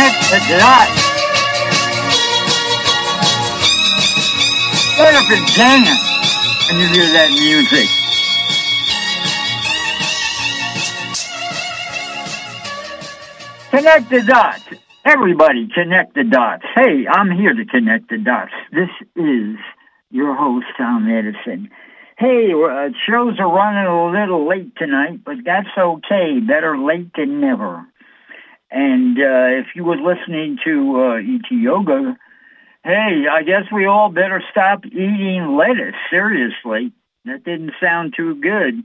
connect the dots. Get up and you hear that music. Connect the dots. Everybody connect the dots. Hey, I'm here to connect the dots. This is your host, Tom Edison. Hey, uh, shows are running a little late tonight, but that's okay. Better late than never. And uh, if you were listening to uh, ET Yoga, hey, I guess we all better stop eating lettuce. Seriously, that didn't sound too good.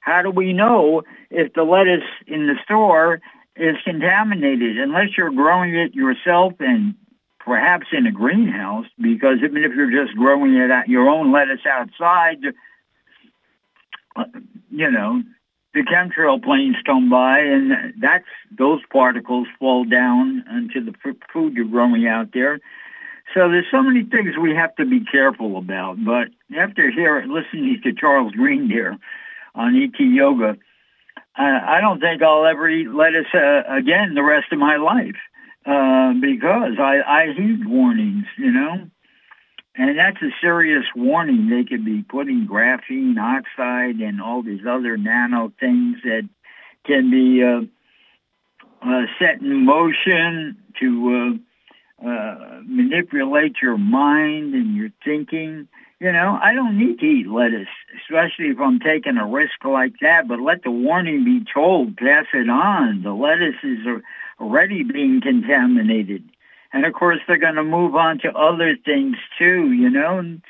How do we know if the lettuce in the store is contaminated unless you're growing it yourself and perhaps in a greenhouse? Because even if you're just growing it at your own lettuce outside, uh, you know, the chemtrail planes come by and that's those particles fall down into the food you're growing out there. So there's so many things we have to be careful about. But after hearing, listening to Charles Green here on ET Yoga, uh, I don't think I'll ever eat lettuce uh, again the rest of my life uh, because I, I heed warnings, you know. And that's a serious warning. They could be putting graphene oxide and all these other nano things that can be uh, uh, set in motion to uh, uh, manipulate your mind and your thinking. You know, I don't need to eat lettuce, especially if I'm taking a risk like that, but let the warning be told, pass it on. The lettuce is already being contaminated. And of course, they're going to move on to other things too, you know. And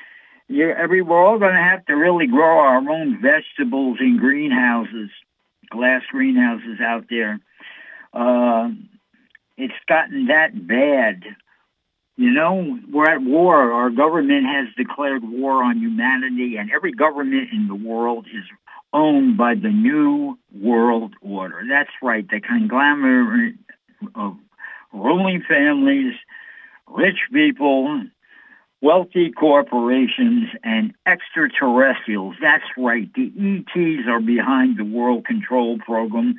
you every we're all going to have to really grow our own vegetables in greenhouses, glass greenhouses out there. Uh, it's gotten that bad. You know, we're at war. Our government has declared war on humanity, and every government in the world is owned by the New World Order. That's right, the conglomerate of ruling families, rich people, wealthy corporations, and extraterrestrials. That's right. The ETs are behind the World Control Program.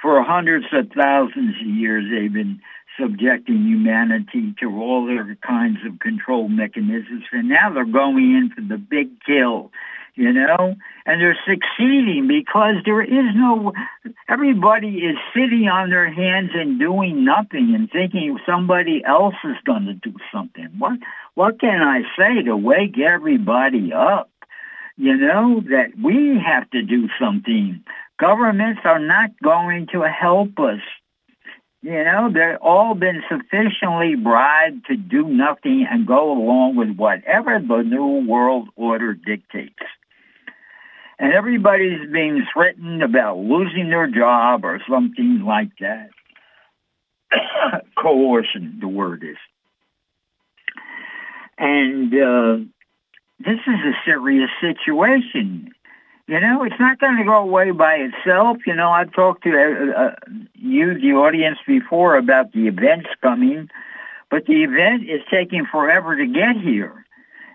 For hundreds of thousands of years, they've been subjecting humanity to all their kinds of control mechanisms, and now they're going in for the big kill you know, and they're succeeding because there is no, everybody is sitting on their hands and doing nothing and thinking somebody else is going to do something. What, what can I say to wake everybody up? You know, that we have to do something. Governments are not going to help us. You know, they've all been sufficiently bribed to do nothing and go along with whatever the New World Order dictates and everybody's being threatened about losing their job or something like that. Coercion, the word is. And uh, this is a serious situation. You know, it's not going to go away by itself. You know, I've talked to uh, uh, you, the audience, before about the events coming, but the event is taking forever to get here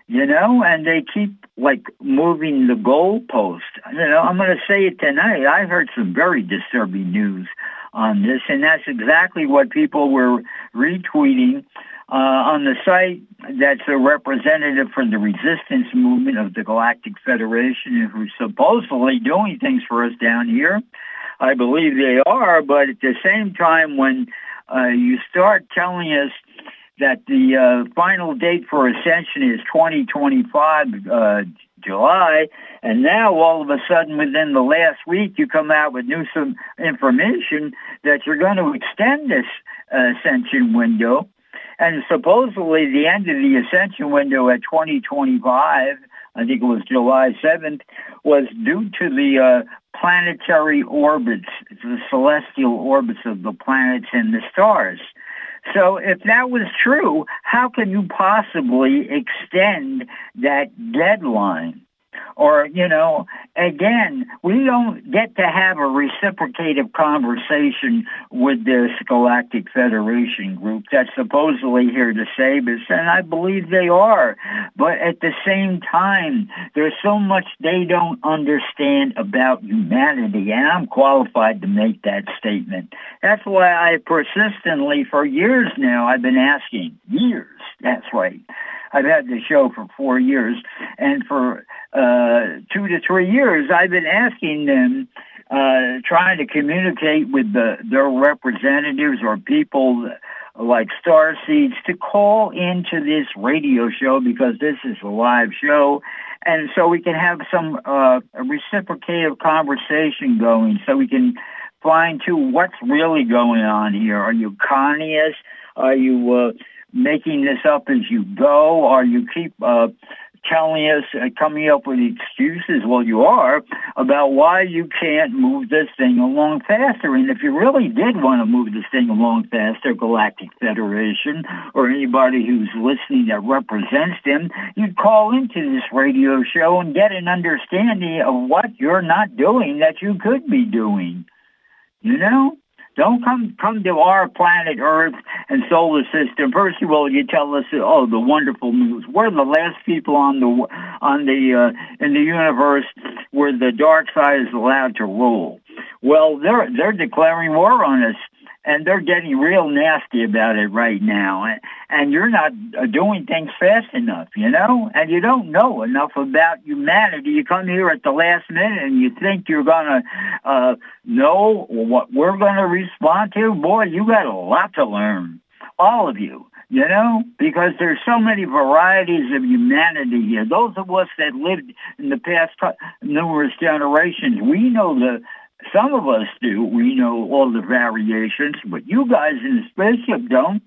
you know, and they keep like moving the goalpost. You know, I'm going to say it tonight. I heard some very disturbing news on this, and that's exactly what people were retweeting uh, on the site that's a representative for the resistance movement of the Galactic Federation, who's supposedly doing things for us down here. I believe they are, but at the same time, when uh, you start telling us that the uh, final date for ascension is 2025 uh, July, and now all of a sudden within the last week you come out with new some information that you're going to extend this uh, ascension window, and supposedly the end of the ascension window at 2025. I think it was July 7th, was due to the uh, planetary orbits, the celestial orbits of the planets and the stars. So if that was true, how can you possibly extend that deadline? Or, you know, again, we don't get to have a reciprocative conversation with this Galactic Federation group that's supposedly here to save us, and I believe they are. But at the same time, there's so much they don't understand about humanity, and I'm qualified to make that statement. That's why I persistently, for years now, I've been asking, years, that's right, I've had this show for four years, and for uh, two to three years, I've been asking them, uh, trying to communicate with the, their representatives or people like Star Seeds to call into this radio show because this is a live show. And so we can have some uh, reciprocative conversation going so we can find to what's really going on here. Are you conning us? Are you uh, making this up as you go, or you keep uh, telling us, uh, coming up with excuses, well, you are, about why you can't move this thing along faster. And if you really did want to move this thing along faster, Galactic Federation, or anybody who's listening that represents them, you'd call into this radio show and get an understanding of what you're not doing that you could be doing. You know? Don't come come to our planet Earth and solar system. First of all, you tell us, oh, the wonderful news. We're the last people on the on the uh, in the universe where the dark side is allowed to rule. Well, they're they're declaring war on us and they're getting real nasty about it right now. And, and you're not uh, doing things fast enough, you know, and you don't know enough about humanity. You come here at the last minute and you think you're going to uh, know what we're going to respond to. Boy, you got a lot to learn, all of you you know, because there's so many varieties of humanity here. Those of us that lived in the past numerous generations, we know the some of us do. We know all the variations, but you guys in the spaceship don't.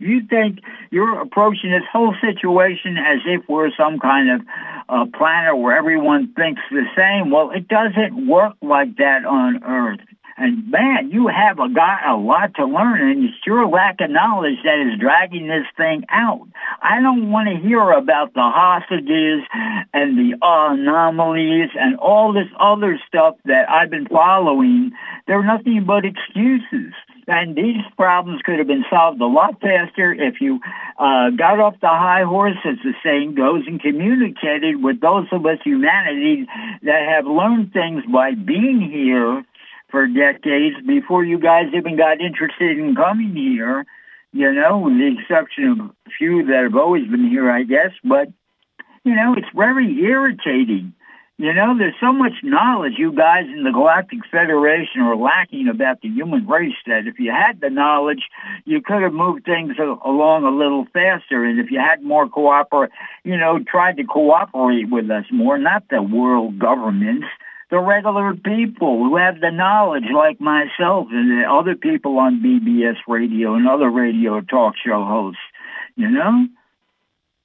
You think you're approaching this whole situation as if we're some kind of uh, planet where everyone thinks the same. Well, it doesn't work like that on Earth. And man, you have a got a lot to learn, and it's your lack of knowledge that is dragging this thing out. I don't want to hear about the hostages and the anomalies and all this other stuff that I've been following. They're nothing but excuses. And these problems could have been solved a lot faster if you uh, got off the high horse, as the saying goes, and communicated with those of us humanity that have learned things by being here for decades before you guys even got interested in coming here, you know, with the exception of a few that have always been here, I guess. But, you know, it's very irritating. You know, there's so much knowledge you guys in the Galactic Federation are lacking about the human race that if you had the knowledge, you could have moved things along a little faster. And if you had more cooperate, you know, tried to cooperate with us more, not the world governments, the regular people who have the knowledge like myself and the other people on BBS radio and other radio talk show hosts, you know?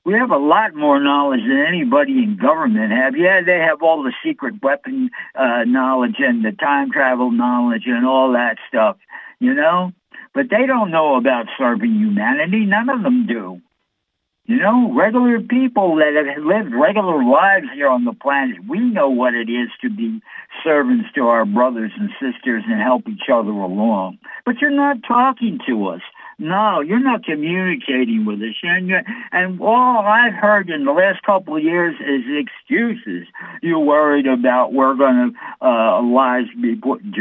We have a lot more knowledge than anybody in government have. Yeah, they have all the secret weapon uh, knowledge and the time travel knowledge and all that stuff, you know? But they don't know about serving humanity. None of them do. You know, regular people that have lived regular lives here on the planet, we know what it is to be servants to our brothers and sisters and help each other along. But you're not talking to us. No, you're not communicating with us. And, and all I've heard in the last couple of years is excuses. You're worried about we're going to, uh, lives be put in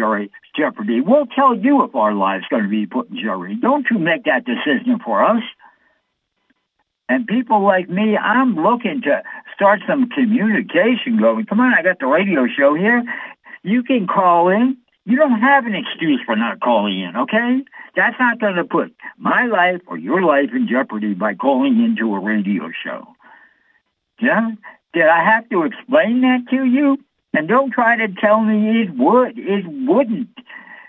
jeopardy. We'll tell you if our lives going to be put in jeopardy. Don't you make that decision for us. And people like me, I'm looking to start some communication going. Come on, I got the radio show here. You can call in. You don't have an excuse for not calling in, okay? That's not going to put my life or your life in jeopardy by calling into a radio show. Yeah? Did I have to explain that to you? And don't try to tell me it would. It wouldn't.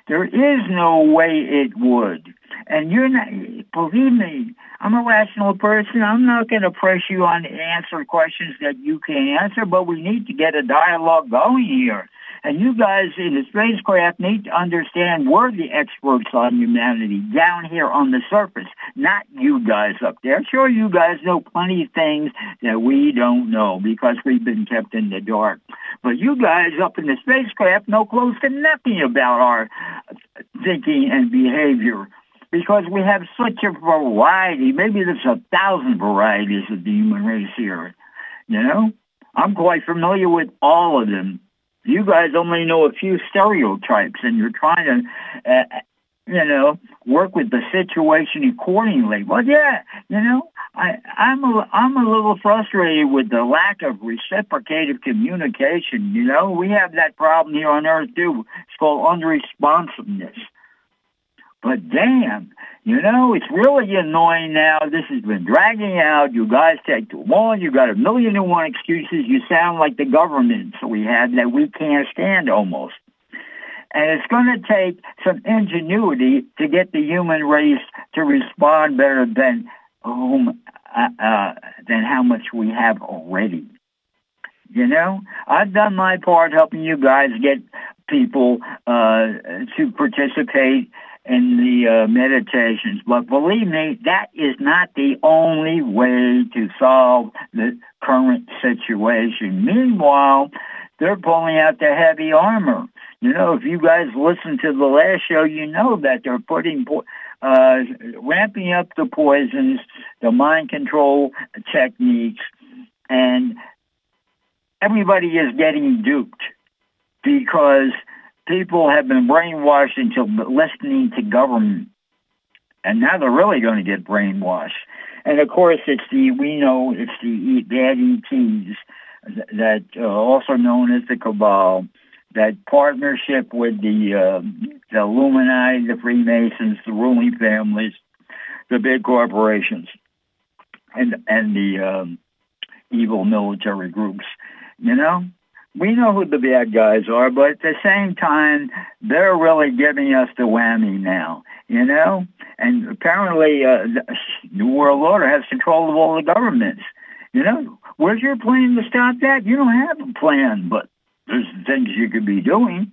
There is no way it would. And you're not, believe me, I'm a rational person. I'm not going to press you on answer questions that you can't answer, but we need to get a dialogue going here. And you guys in the spacecraft need to understand we're the experts on humanity down here on the surface, not you guys up there. Sure, you guys know plenty of things that we don't know because we've been kept in the dark. But you guys up in the spacecraft know close to nothing about our thinking and behavior because we have such a variety. Maybe there's a thousand varieties of the human race here. You know, I'm quite familiar with all of them. You guys only know a few stereotypes, and you're trying to, uh, you know, work with the situation accordingly. Well, yeah, you know, I, I'm a, I'm a little frustrated with the lack of reciprocative communication. You know, we have that problem here on Earth too. It's called unresponsiveness. But damn, you know, it's really annoying now. This has been dragging out. You guys take too long. You got a million and one excuses. You sound like the government we had that we can't stand almost. And it's going to take some ingenuity to get the human race to respond better than whom, uh, uh, than how much we have already. You know, I've done my part helping you guys get people uh, to participate in the uh, meditations. But believe me, that is not the only way to solve the current situation. Meanwhile, they're pulling out the heavy armor. You know, if you guys listen to the last show, you know that they're putting, uh, ramping up the poisons, the mind control techniques, and everybody is getting duped because people have been brainwashed into listening to government. And now they're really going to get brainwashed. And of course, it's the, we know it's the bad ETs that uh, also known as the cabal, that partnership with the, uh, the Illuminati, the Freemasons, the ruling families, the big corporations, and, and the um, evil military groups, you know? We know who the bad guys are, but at the same time, they're really giving us the whammy now, you know? And apparently, uh, the New World Order has control of all the governments. You know, where's your plan to stop that? You don't have a plan, but there's things you could be doing.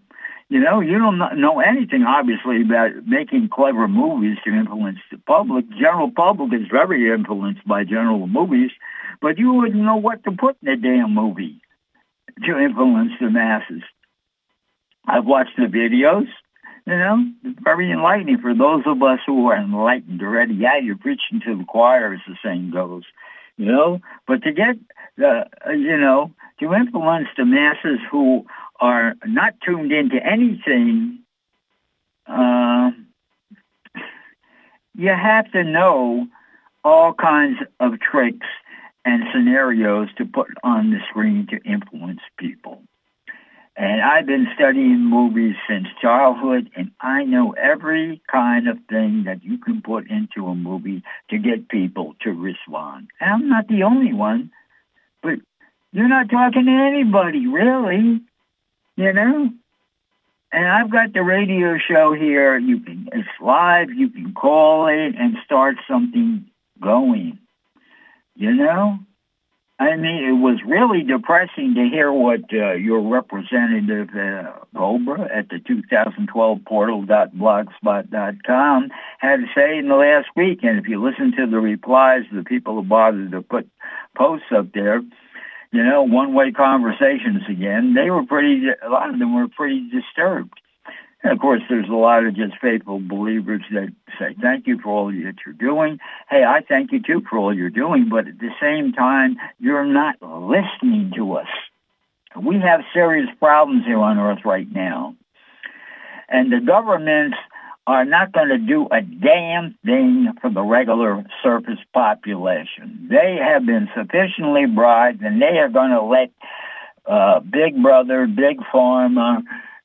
You know, you don't know anything, obviously, about making clever movies to influence the public. General public is very influenced by general movies, but you wouldn't know what to put in a damn movie to influence the masses. I've watched the videos, you know, very enlightening for those of us who are enlightened already. Yeah, you're preaching to the choir, as the saying goes, you know, but to get the, uh, you know, to influence the masses who are not tuned into anything, uh, you have to know all kinds of tricks and scenarios to put on the screen to influence people. And I've been studying movies since childhood, and I know every kind of thing that you can put into a movie to get people to respond. And I'm not the only one, but you're not talking to anybody, really, you know? And I've got the radio show here. You can, it's live. You can call it and start something going. You know? I mean, it was really depressing to hear what uh, your representative, uh, Cobra, at the 2012 portal.blogspot.com had to say in the last week. And if you listen to the replies, the people who bothered to put posts up there, you know, one-way conversations again, they were pretty, a lot of them were pretty disturbed. And of course, there's a lot of just faithful believers that say, thank you for all that you're doing. Hey, I thank you too for all you're doing, but at the same time, you're not listening to us. We have serious problems here on earth right now. And the governments are not going to do a damn thing for the regular surface population. They have been sufficiently bribed and they are going to let uh, Big Brother, Big Pharma,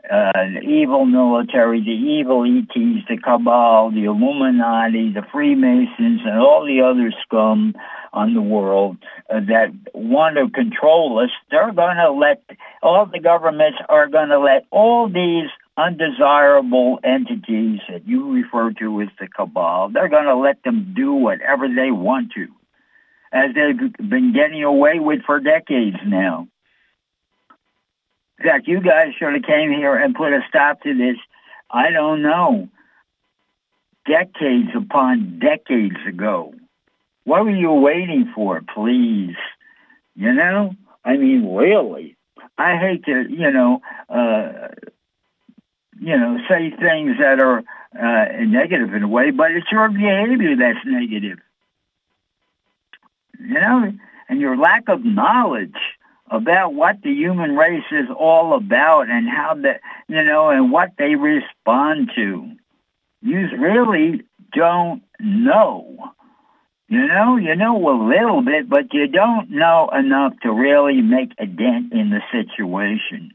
uh, the evil military, the evil ETs, the cabal, the Illuminati, the Freemasons, and all the other scum on the world uh, that want to control us, they're going to let, all the governments are going to let all these undesirable entities that you refer to as the cabal, they're going to let them do whatever they want to, as they've been getting away with for decades now. Fact, you guys should have came here and put a stop to this. I don't know. Decades upon decades ago. What were you waiting for, please? You know? I mean, really. I hate to, you know, uh, you know, say things that are uh, negative in a way, but it's your behavior that's negative. You know, and your lack of knowledge about what the human race is all about and how that, you know, and what they respond to. You really don't know. You know, you know a little bit, but you don't know enough to really make a dent in the situation.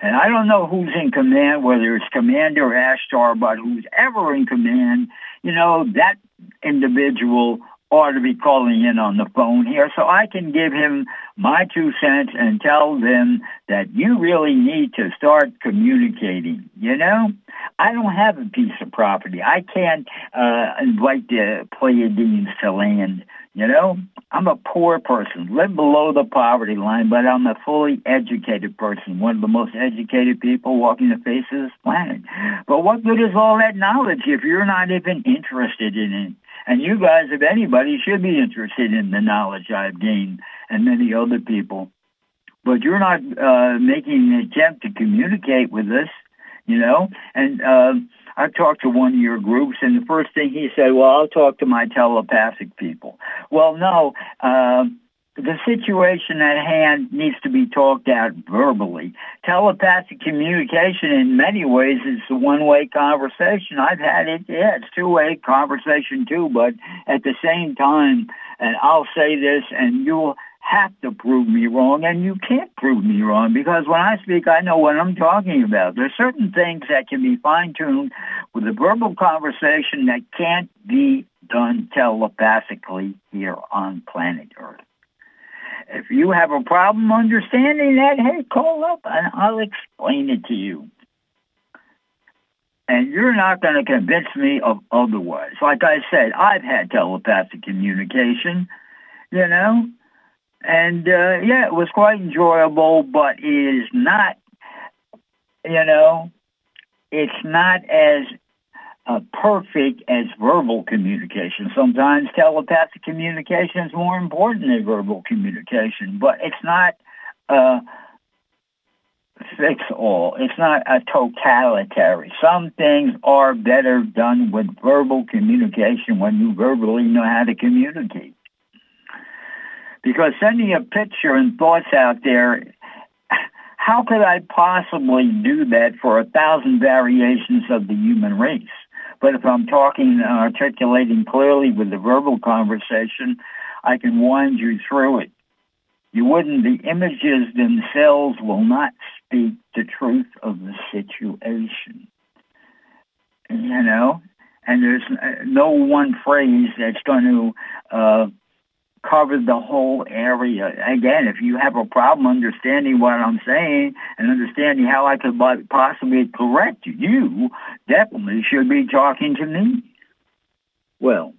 And I don't know who's in command, whether it's Commander Ashtar, but who's ever in command, you know, that individual ought to be calling in on the phone here so I can give him my two cents and tell them that you really need to start communicating. You know, I don't have a piece of property. I can't uh, invite the Pleiadians to land. You know, I'm a poor person, live below the poverty line, but I'm a fully educated person, one of the most educated people walking the face of this planet. But what good is all that knowledge if you're not even interested in it? And you guys, if anybody, should be interested in the knowledge I've gained and many other people. But you're not uh, making an attempt to communicate with us, you know. And uh, I talked to one of your groups, and the first thing he said, well, I'll talk to my telepathic people. Well, no. Uh, the situation at hand needs to be talked out verbally. Telepathic communication in many ways is a one-way conversation. I've had it, yeah, it's two-way conversation too, but at the same time, and I'll say this and you'll have to prove me wrong and you can't prove me wrong because when I speak, I know what I'm talking about. There's certain things that can be fine-tuned with a verbal conversation that can't be done telepathically here on planet Earth. If you have a problem understanding that, hey, call up and I'll explain it to you. And you're not going to convince me of otherwise. Like I said, I've had telepathic communication, you know, and uh, yeah, it was quite enjoyable, but it is not, you know, it's not as uh, perfect as verbal communication. Sometimes telepathic communication is more important than verbal communication, but it's not uh, fix all. It's not a totalitarian. Some things are better done with verbal communication when you verbally know how to communicate. Because sending a picture and thoughts out there, how could I possibly do that for a thousand variations of the human race? But if I'm talking and articulating clearly with the verbal conversation, I can wind you through it. You wouldn't, the images themselves will not speak the truth of the situation. You know? And there's no one phrase that's going to uh, covered the whole area. Again, if you have a problem understanding what I'm saying and understanding how I could possibly correct you, you definitely should be talking to me. Well,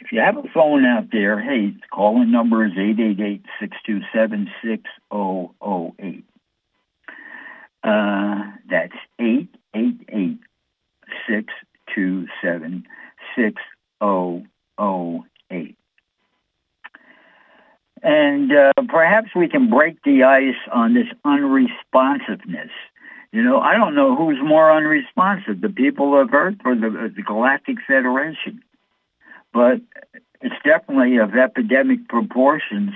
if you have a phone out there, hey, the calling number is 888-627-6008. Uh, that's 888-627-6008. And uh, perhaps we can break the ice on this unresponsiveness. You know, I don't know who's more unresponsive, the people of Earth or the, the Galactic Federation. But it's definitely of epidemic proportions.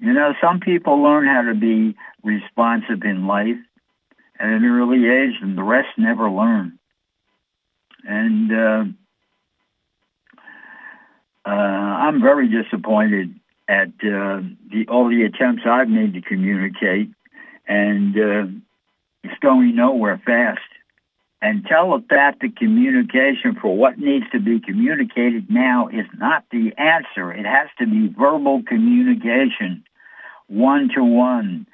You know, some people learn how to be responsive in life at an early age, and the rest never learn. And uh, uh, I'm very disappointed at uh, the all the attempts I've made to communicate, and uh, it's going nowhere fast. And telepathic communication for what needs to be communicated now is not the answer. It has to be verbal communication, one to one.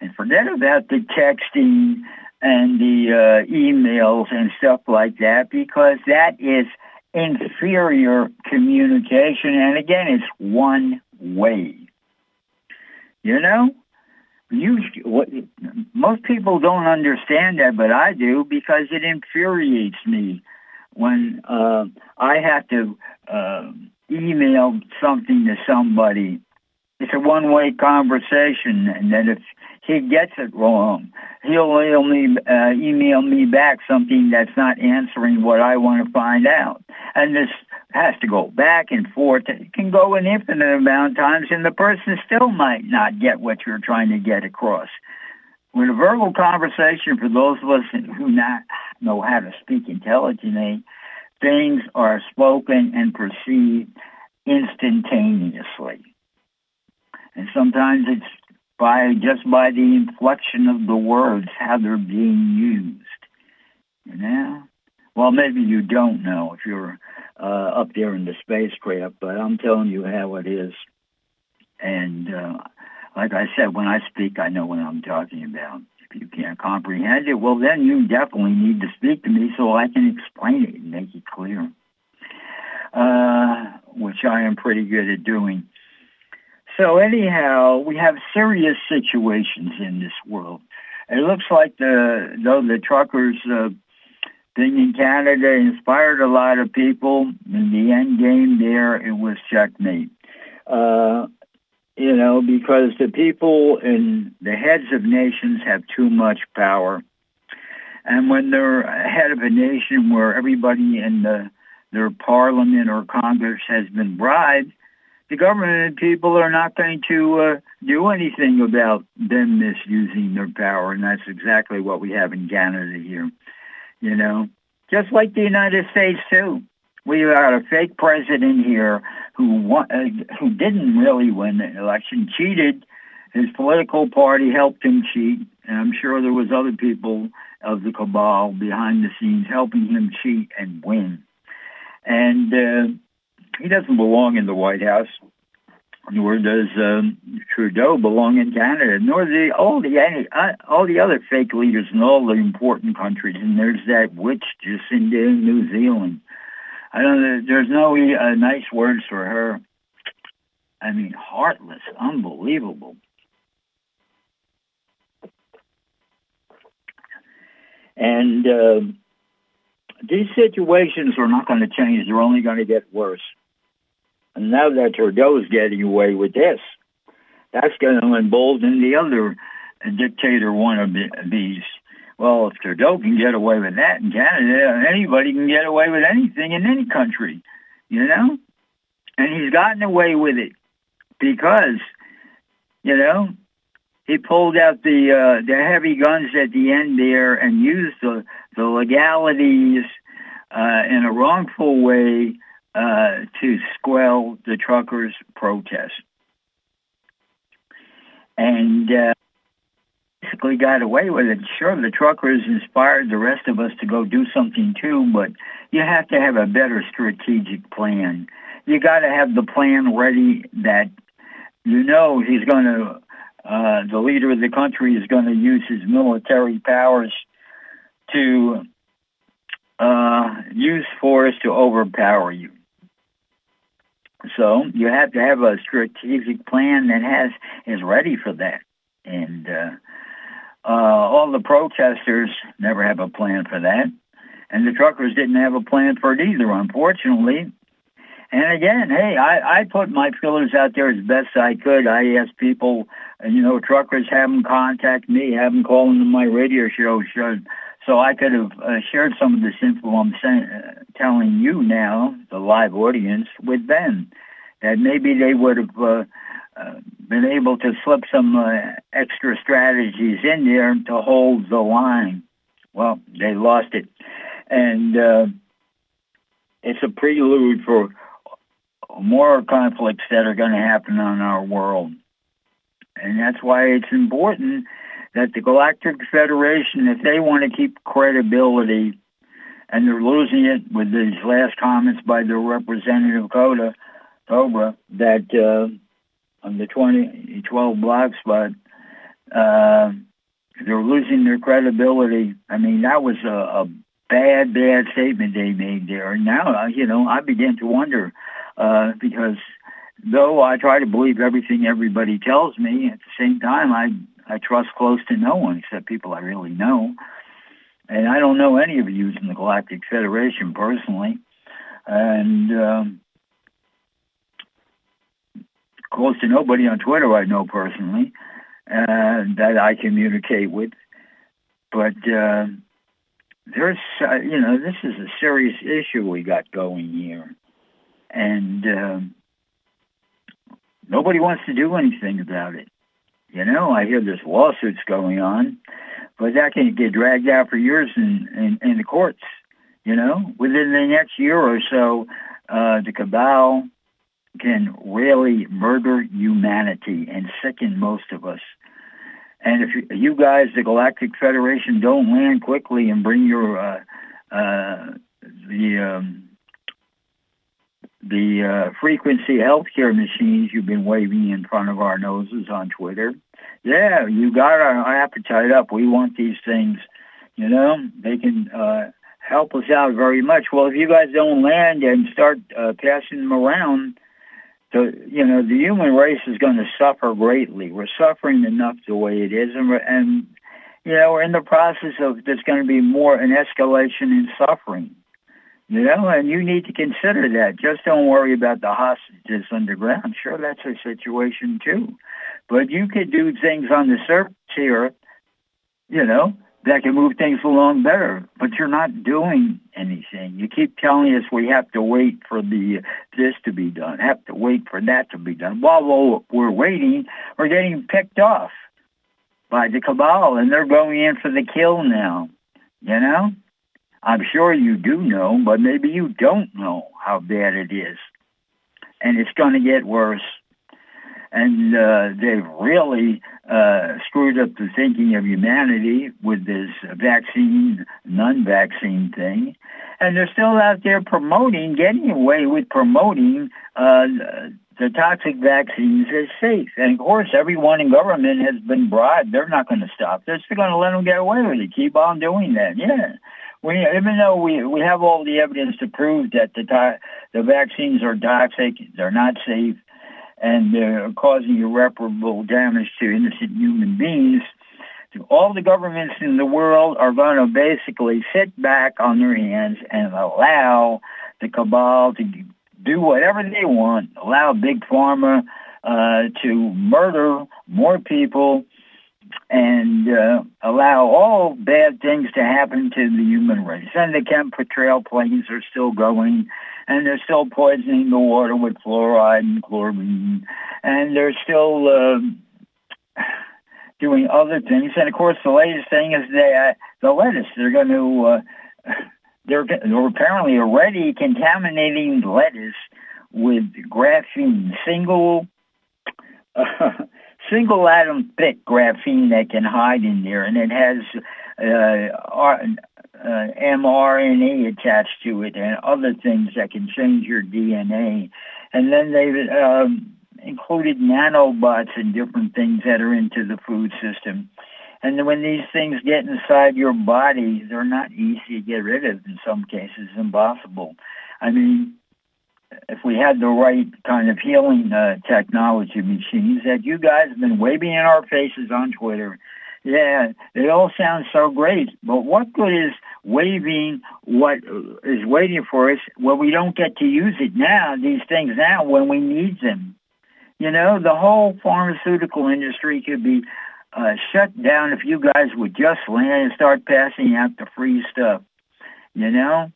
And forget about the texting and the uh, emails and stuff like that because that is inferior communication. And again, it's one way. You know? you, what, most people don't understand that, but I do because it infuriates me when uh, I have to uh, email something to somebody. It's a one-way conversation, and then if he gets it wrong, he'll email me, uh, email me back something that's not answering what I want to find out. And this has to go back and forth. It can go an infinite amount of times, and the person still might not get what you're trying to get across. With a verbal conversation, for those of us who not know how to speak intelligently, things are spoken and perceived instantaneously. And sometimes it's by just by the inflection of the words, how they're being used. You know? Well, maybe you don't know if you're uh, up there in the spacecraft, but I'm telling you how it is. And uh, like I said, when I speak, I know what I'm talking about. If you can't comprehend it, well, then you definitely need to speak to me so I can explain it and make it clear, uh, which I am pretty good at doing. So anyhow, we have serious situations in this world. It looks like the though the truckers uh, thing in Canada inspired a lot of people. In the end game there, it was checkmate. Uh, you know, because the people and the heads of nations have too much power. And when they're head of a nation where everybody in the, their parliament or Congress has been bribed, the government and people are not going to uh, do anything about them misusing their power. And that's exactly what we have in Canada here you know, just like the United States too. We got a fake president here who won, uh, who didn't really win the election, cheated. His political party helped him cheat, and I'm sure there was other people of the cabal behind the scenes helping him cheat and win. And uh, he doesn't belong in the White House nor does um, Trudeau belong in Canada, nor the all the uh, all the other fake leaders in all the important countries. And there's that witch Jacinda in New Zealand. I don't know. There's no uh, nice words for her. I mean, heartless, unbelievable. And uh, these situations are not going to change. They're only going to get worse. And now that Trudeau's getting away with this, that's going to embolden the other dictator wannabes. Well, if Trudeau can get away with that in Canada, anybody can get away with anything in any country, you know? And he's gotten away with it because, you know, he pulled out the uh, the heavy guns at the end there and used the the legalities uh, in a wrongful way uh, to squell the truckers' protest. And uh, basically got away with it. Sure, the truckers inspired the rest of us to go do something too, but you have to have a better strategic plan. You got to have the plan ready that you know he's going to, uh, the leader of the country is going to use his military powers to uh, use force to overpower you. So you have to have a strategic plan that has is ready for that. And uh, uh, all the protesters never have a plan for that. And the truckers didn't have a plan for it either, unfortunately. And again, hey, I, I put my feelers out there as best I could. I asked people, you know, truckers have them contact me, have them call into my radio show, so I could have uh, shared some of this info I'm saying, uh, telling you now, the live audience, with them. That maybe they would have uh, uh, been able to slip some uh, extra strategies in there to hold the line. Well, they lost it. And uh, it's a prelude for more conflicts that are going to happen on our world. And that's why it's important that the Galactic Federation, if they want to keep credibility, and they're losing it with these last comments by their representative Coda, Cobra, that uh, on the 2012 blogspot, uh, they're losing their credibility. I mean, that was a, a bad, bad statement they made there. And now, uh, you know, I begin to wonder uh, because though I try to believe everything everybody tells me, at the same time, I I trust close to no one except people I really know. And I don't know any of you in the Galactic Federation personally. And um, close to nobody on Twitter I know personally uh, that I communicate with. But uh, there's, uh, you know, this is a serious issue we got going here. And uh, nobody wants to do anything about it. You know, I hear there's lawsuits going on, but that can get dragged out for years in, in, in the courts. You know, within the next year or so, uh, the cabal can really murder humanity and sicken most of us. And if you, guys, the Galactic Federation, don't land quickly and bring your uh, uh, the um, the uh, frequency healthcare machines you've been waving in front of our noses on Twitter, yeah, you got our appetite up. We want these things. You know, they can uh, help us out very much. Well, if you guys don't land and start uh, passing them around, the you know the human race is going to suffer greatly. We're suffering enough the way it is, and and you know we're in the process of there's going to be more an escalation in suffering. You know, and you need to consider that. Just don't worry about the hostages underground. Sure, that's a situation too, but you could do things on the surface here. You know, that can move things along better. But you're not doing anything. You keep telling us we have to wait for the this to be done, have to wait for that to be done. While we're waiting, we're getting picked off by the cabal, and they're going in for the kill now. You know, I'm sure you do know, but maybe you don't know how bad it is, and it's going to get worse and uh, they've really uh, screwed up the thinking of humanity with this vaccine, non-vaccine thing. And they're still out there promoting, getting away with promoting uh, the toxic vaccines as safe. And of course, everyone in government has been bribed. They're not going to stop. They're still going to let them get away with it. Keep on doing that. Yeah. We, even though we we have all the evidence to prove that the the vaccines are toxic, they're not safe, and they're causing irreparable damage to innocent human beings, all the governments in the world are going to basically sit back on their hands and allow the cabal to do whatever they want, allow big pharma uh, to murder more people and uh, allow all bad things to happen to the human race. And the chemtrail planes are still going, and they're still poisoning the water with fluoride and chlorine, and they're still uh, doing other things. And of course, the latest thing is the uh, the lettuce. They're going to uh, they're, they're apparently already contaminating lettuce with graphene, single. Uh, single atom thick graphene that can hide in there, and it has uh, uh, mRNA attached to it and other things that can change your DNA. And then they've um, included nanobots and different things that are into the food system. And when these things get inside your body, they're not easy to get rid of. In some cases, impossible. I mean, if we had the right kind of healing uh, technology machines that you guys have been waving in our faces on Twitter. Yeah, it all sounds so great, but what good is waving what is waiting for us when we don't get to use it now, these things now when we need them? You know, the whole pharmaceutical industry could be uh, shut down if you guys would just land and start passing out the free stuff. You know,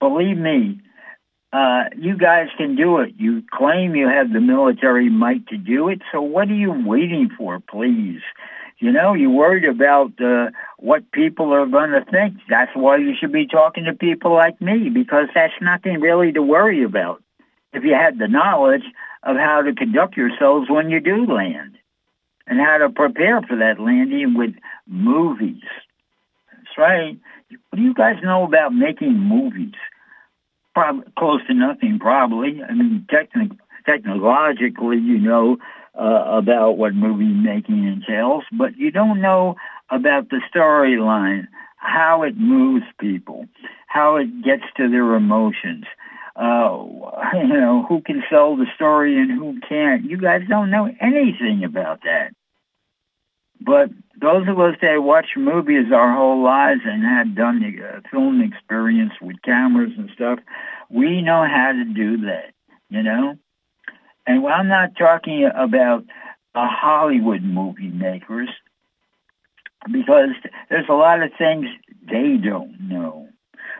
believe me, uh, you guys can do it. You claim you have the military might to do it, so what are you waiting for, please? You know, you're worried about uh, what people are going to think. That's why you should be talking to people like me, because that's nothing really to worry about if you had the knowledge of how to conduct yourselves when you do land and how to prepare for that landing with movies. That's right. What do you guys know about making movies? prob- close to nothing, probably. I mean, technic- technologically, you know uh, about what movie making entails, but you don't know about the storyline, how it moves people, how it gets to their emotions. Uh, you know, who can sell the story and who can't. You guys don't know anything about that. But those of us that watch movies our whole lives and have done the uh, film experience with cameras and stuff, we know how to do that, you know? And I'm not talking about the Hollywood movie makers because there's a lot of things they don't know.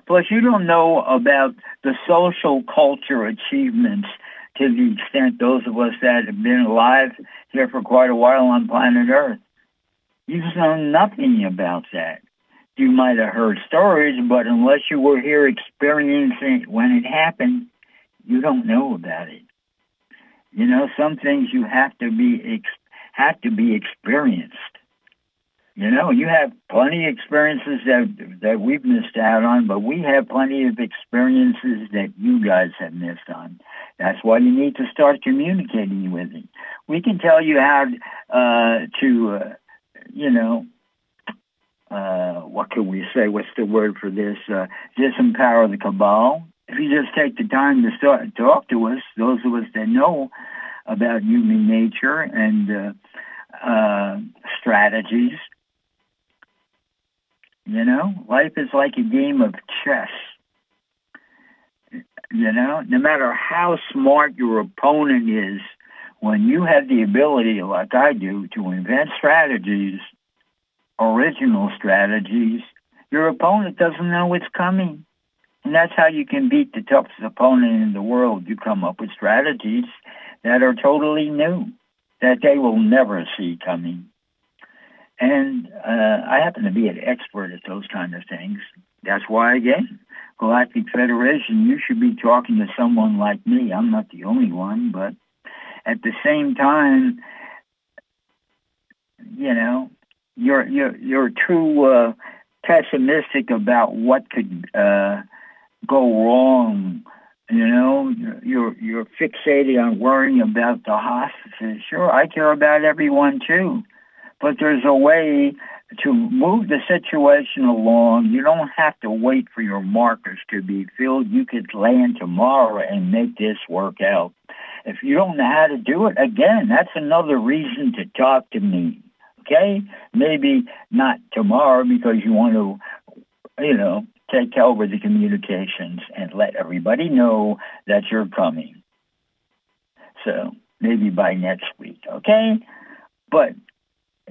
Plus, you don't know about the social culture achievements to the extent those of us that have been alive here for quite a while on planet Earth. You know nothing about that. You might have heard stories, but unless you were here experiencing it when it happened, you don't know about it. You know, some things you have to be ex- have to be experienced. You know, you have plenty of experiences that that we've missed out on, but we have plenty of experiences that you guys have missed on. That's why you need to start communicating with it. We can tell you how uh, to, uh, you know, uh, what can we say? What's the word for this? Uh, disempower the cabal. If you just take the time to talk to us, those of us that know about human nature and uh, uh, strategies, you know, life is like a game of chess. You know, no matter how smart your opponent is, when you have the ability, like I do, to invent strategies, original strategies, your opponent doesn't know what's coming. And that's how you can beat the toughest opponent in the world. You come up with strategies that are totally new, that they will never see coming. And uh, I happen to be an expert at those kind of things. That's why, again, Galactic Federation, you should be talking to someone like me. I'm not the only one, but at the same time, you know, you're you're you're too uh, pessimistic about what could uh, go wrong. You know, you're you're fixated on worrying about the hostages. Sure, I care about everyone too but there's a way to move the situation along. You don't have to wait for your markers to be filled. You could land tomorrow and make this work out. If you don't know how to do it, again, that's another reason to talk to me. Okay? Maybe not tomorrow because you want to, you know, take over the communications and let everybody know that you're coming. So maybe by next week, okay? But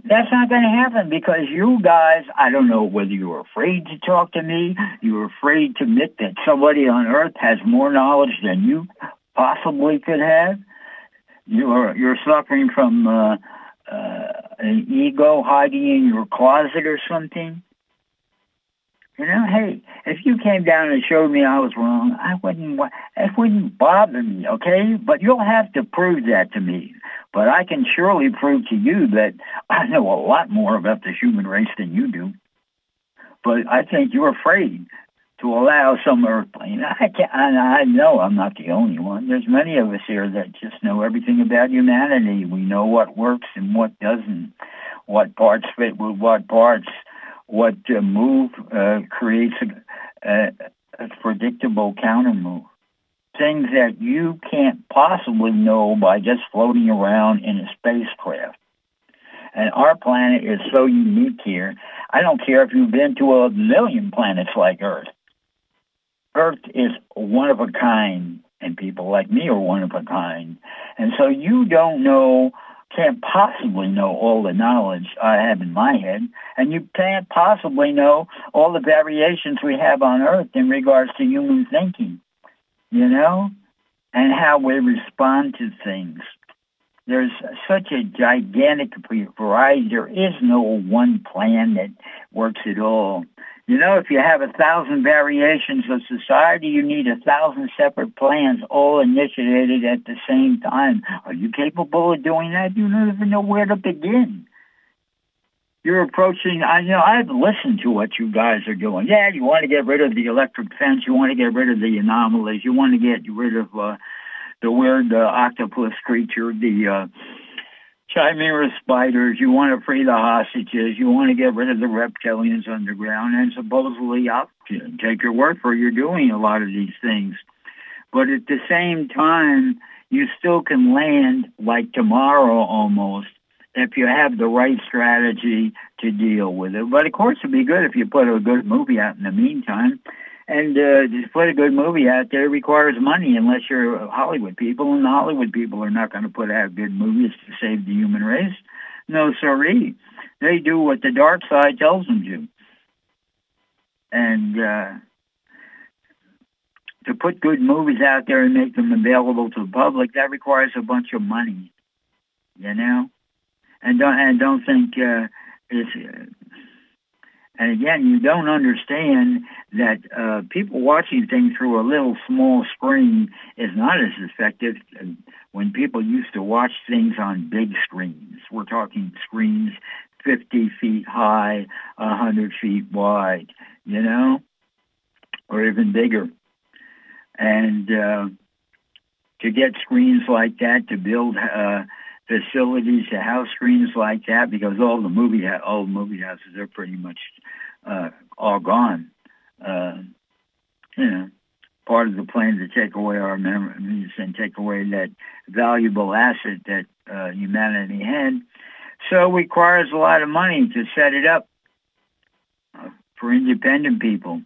that's not going to happen because you guys, I don't know whether you're afraid to talk to me, you're afraid to admit that somebody on earth has more knowledge than you possibly could have. You're, you're suffering from uh, uh, an ego hiding in your closet or something. You know, hey, if you came down and showed me I was wrong, I wouldn't. It wouldn't bother me, okay? But you'll have to prove that to me. But I can surely prove to you that I know a lot more about the human race than you do. But I think you're afraid to allow some earthling. I can I know I'm not the only one. There's many of us here that just know everything about humanity. We know what works and what doesn't, what parts fit with what parts what uh, move uh, creates a, a, a predictable counter move. Things that you can't possibly know by just floating around in a spacecraft. And our planet is so unique here. I don't care if you've been to a million planets like Earth. Earth is one of a kind, and people like me are one of a kind. And so you don't know can't possibly know all the knowledge I have in my head, and you can't possibly know all the variations we have on Earth in regards to human thinking, you know, and how we respond to things. There's such a gigantic variety. There is no one plan that works at all. You know, if you have a thousand variations of society, you need a thousand separate plans, all initiated at the same time. Are you capable of doing that? You don't even know where to begin. You're approaching, I you know, I've listened to what you guys are doing. Yeah, you want to get rid of the electric fence. You want to get rid of the anomalies. You want to get rid of uh, the weird uh, octopus creature, the uh, chimera spiders. You want to free the hostages. You want to get rid of the reptilians underground. And supposedly, I'll take your word for it, you're doing a lot of these things. But at the same time, you still can land like tomorrow almost if you have the right strategy to deal with it. But of course, it'd be good if you put a good movie out in the meantime. And uh, to put a good movie out there requires money unless you're Hollywood people, and the Hollywood people are not going to put out good movies to save the human race. No, sorry. They do what the dark side tells them to. And uh, to put good movies out there and make them available to the public, that requires a bunch of money, you know? And don't, and don't think uh, it's... And again, you don't understand that uh, people watching things through a little small screen is not as effective when people used to watch things on big screens. We're talking screens 50 feet high, 100 feet wide, you know, or even bigger. And uh, to get screens like that, to build uh, facilities to house screens like that, because all the movie ha- all movie houses are pretty much uh, all gone. Uh, you know, part of the plan to take away our memories and take away that valuable asset that uh, humanity had. So it requires a lot of money to set it up uh, for independent people.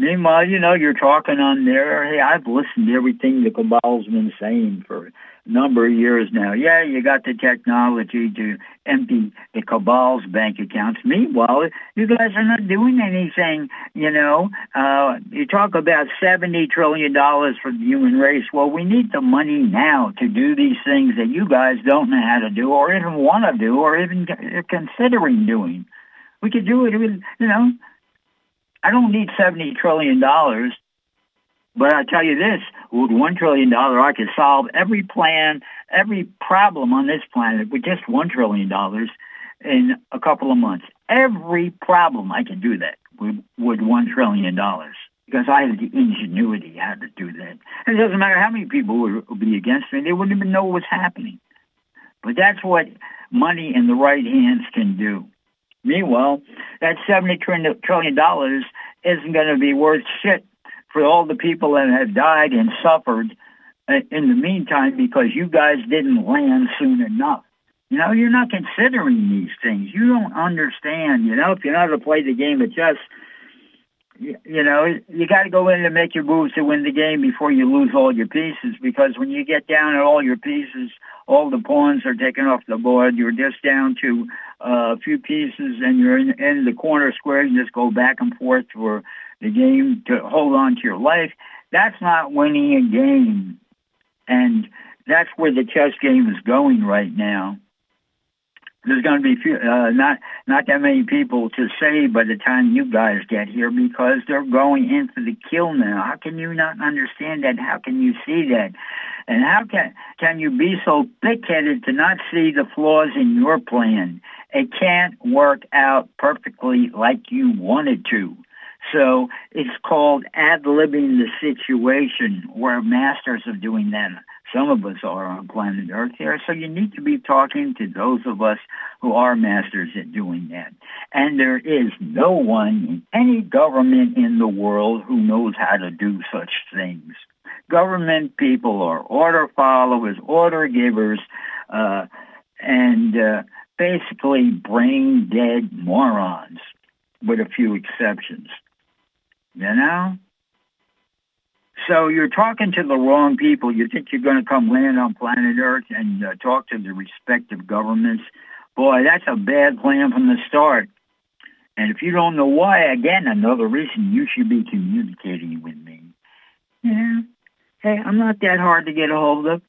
Meanwhile, you know, you're talking on there. Hey, I've listened to everything the cabal's been saying for a number of years now. Yeah, you got the technology to empty the cabal's bank accounts. Meanwhile, you guys are not doing anything, you know. Uh, you talk about $70 trillion for the human race. Well, we need the money now to do these things that you guys don't know how to do or even want to do or even considering doing. We could do it, you know. I don't need $70 trillion but I tell you this, with one trillion dollar, I could solve every plan, every problem on this planet with just one trillion dollars in a couple of months. Every problem I can do that with, with one trillion dollars because I have the ingenuity how to do that. And it doesn't matter how many people would be against me; they wouldn't even know what's happening. But that's what money in the right hands can do. Meanwhile, that seventy trillion dollars isn't going to be worth shit for all the people that have died and suffered uh, in the meantime because you guys didn't land soon enough. You know, you're not considering these things. You don't understand. You know, if you know how to play the game of chess, you, you know, you got to go in and make your moves to win the game before you lose all your pieces. Because when you get down at all your pieces, all the pawns are taken off the board. You're just down to uh, a few pieces, and you're in, in the corner square. You just go back and forth for the game to hold on to your life. That's not winning a game. And that's where the chess game is going right now. There's going to be few, uh, not not that many people to save by the time you guys get here because they're going into the kill now. How can you not understand that? How can you see that? And how can can you be so thick-headed to not see the flaws in your plan? It can't work out perfectly like you wanted to. So it's called ad-libbing the situation. We're masters of doing that. Some of us are on planet Earth here. So you need to be talking to those of us who are masters at doing that. And there is no one in any government in the world who knows how to do such things. Government people are order followers, order givers, uh, and uh, basically brain dead morons with a few exceptions you know? So you're talking to the wrong people. You think you're going to come land on planet Earth and uh, talk to the respective governments. Boy, that's a bad plan from the start. And if you don't know why, again, another reason you should be communicating with me. Yeah. Hey, I'm not that hard to get a hold of.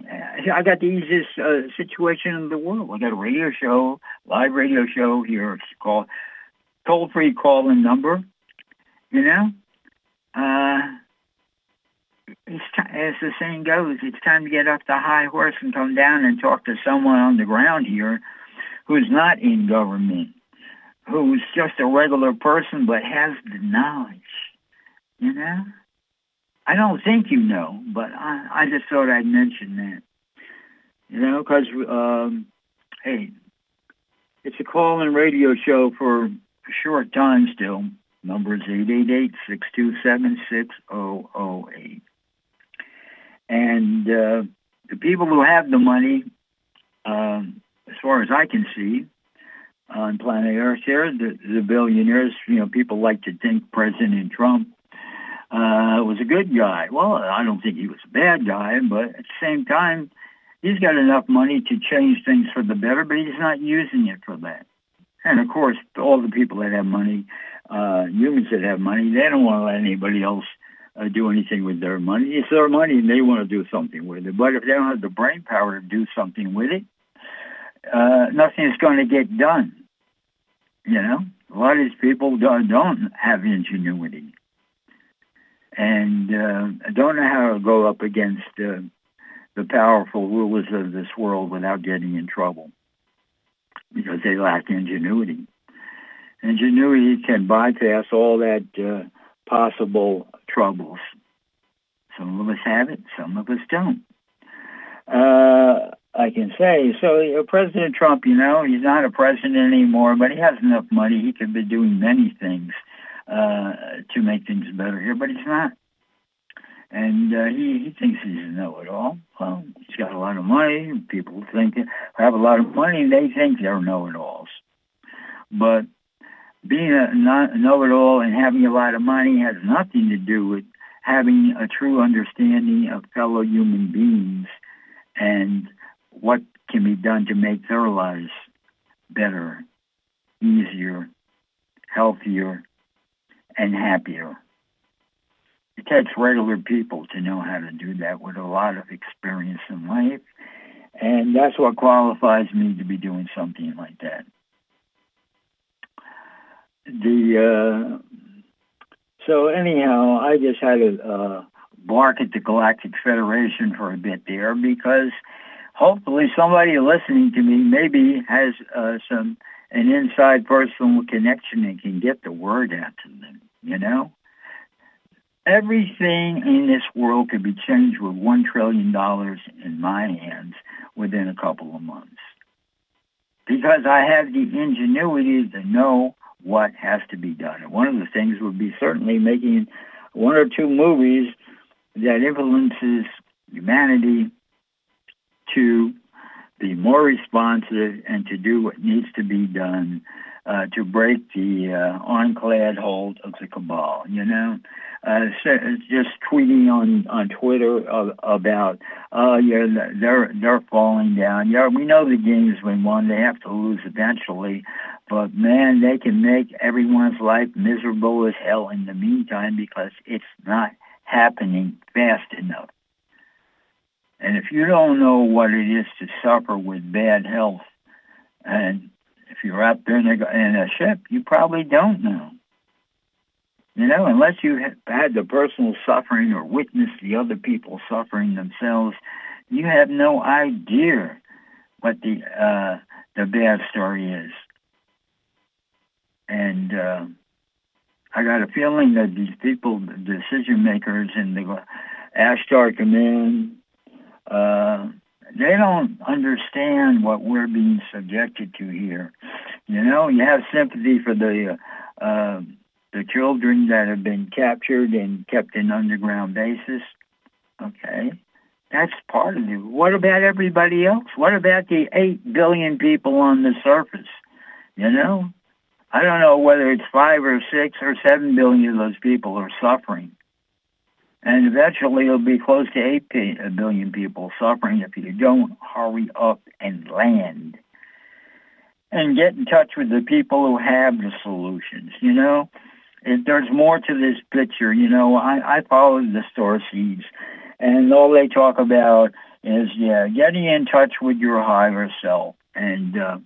I got the easiest uh, situation in the world. I got a radio show, live radio show here. It's called toll-free call-in number you know, uh, as the saying goes, it's time to get off the high horse and come down and talk to someone on the ground here who's not in government, who's just a regular person but has the knowledge. You know? I don't think you know, but I, I just thought I'd mention that. You know, because, um, hey, it's a call-in radio show for a short time still. Number is 888-627-6008. And uh, the people who have the money, um, as far as I can see, on planet Earth here, the, the billionaires, you know, people like to think President Trump uh, was a good guy. Well, I don't think he was a bad guy, but at the same time, he's got enough money to change things for the better, but he's not using it for that. And of course, all the people that have money, uh, humans that have money, they don't want to let anybody else uh, do anything with their money. It's their money and they want to do something with it. But if they don't have the brain power to do something with it, uh, nothing is going to get done. You know, a lot of these people don't, don't have ingenuity and uh, don't know how to go up against uh, the powerful rulers of this world without getting in trouble because they lack ingenuity. Ingenuity can bypass all that uh, possible troubles. Some of us have it, some of us don't. Uh, I can say. So uh, President Trump, you know, he's not a president anymore, but he has enough money. He could be doing many things uh, to make things better here, but he's not. And uh, he, he thinks he's a know-it-all. Well, he's got a lot of money. People think have a lot of money. and They think they're know-it-alls. But being a know-it-all and having a lot of money has nothing to do with having a true understanding of fellow human beings and what can be done to make their lives better, easier, healthier, and happier. It takes regular people to know how to do that with a lot of experience in life. And that's what qualifies me to be doing something like that. The uh, so anyhow, I just had to uh, bark at the Galactic Federation for a bit there because hopefully somebody listening to me maybe has uh, some an inside personal connection and can get the word out to them. You know, everything in this world could be changed with one trillion dollars in my hands within a couple of months because I have the ingenuity to know what has to be done. And one of the things would be certainly making one or two movies that influences humanity to be more responsive and to do what needs to be done uh, to break the uh, hold of the cabal. You know, uh, just tweeting on on Twitter about, oh yeah, they're they're falling down. Yeah, we know the game's won. They have to lose eventually, but man, they can make everyone's life miserable as hell in the meantime because it's not happening fast enough. And if you don't know what it is to suffer with bad health, and you're out there in a, in a ship, you probably don't know. You know, unless you had the personal suffering or witnessed the other people suffering themselves, you have no idea what the uh, the bad story is. And uh, I got a feeling that these people, the decision makers in the Ashtar Command, uh, they don't understand what we're being subjected to here. You know, you have sympathy for the uh, the children that have been captured and kept in underground bases. Okay, that's part of it. What about everybody else? What about the eight billion people on the surface? You know, I don't know whether it's five or six or seven billion of those people are suffering. And eventually it'll be close to 8 billion people suffering if you don't hurry up and land. And get in touch with the people who have the solutions, you know? It, there's more to this picture, you know. I, I follow the star seeds, and all they talk about is, yeah, getting in touch with your higher self. And, uh,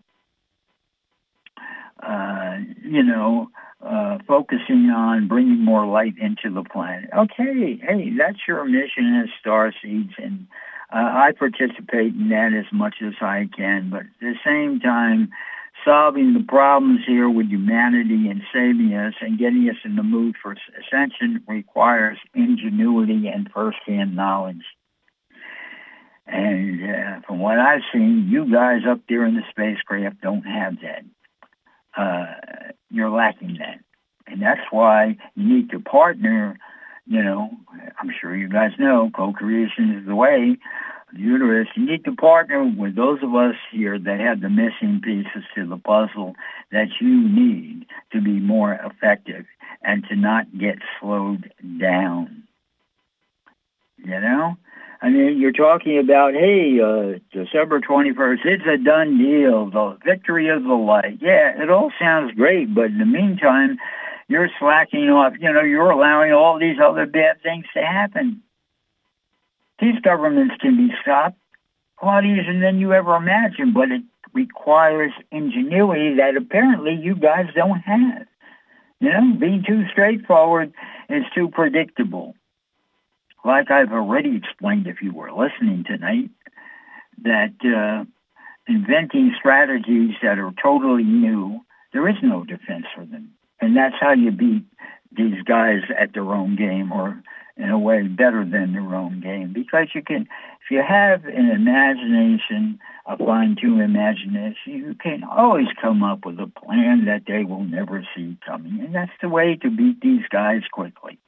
uh, you know, uh, focusing on bringing more light into the planet. Okay, hey, that's your mission as star seeds, and uh, I participate in that as much as I can. But at the same time, solving the problems here with humanity and saving us and getting us in the mood for ascension requires ingenuity and first-hand knowledge. And uh, from what I've seen, you guys up there in the spacecraft don't have that uh, you're lacking that. And that's why you need to partner, you know, I'm sure you guys know co-creation is the way, uterus. You need to partner with those of us here that have the missing pieces to the puzzle that you need to be more effective and to not get slowed down. You know? I mean, you're talking about, hey, uh, December 21st, it's a done deal, the victory of the light. Yeah, it all sounds great, but in the meantime, you're slacking off. You know, you're allowing all these other bad things to happen. These governments can be stopped a lot easier than you ever imagined, but it requires ingenuity that apparently you guys don't have. You know, being too straightforward is too predictable. Like I've already explained if you were listening tonight, that uh, inventing strategies that are totally new, there is no defense for them. And that's how you beat these guys at their own game or in a way better than their own game. Because you can if you have an imagination a fine-tuned imagination you can always come up with a plan that they will never see coming. And that's the way to beat these guys quickly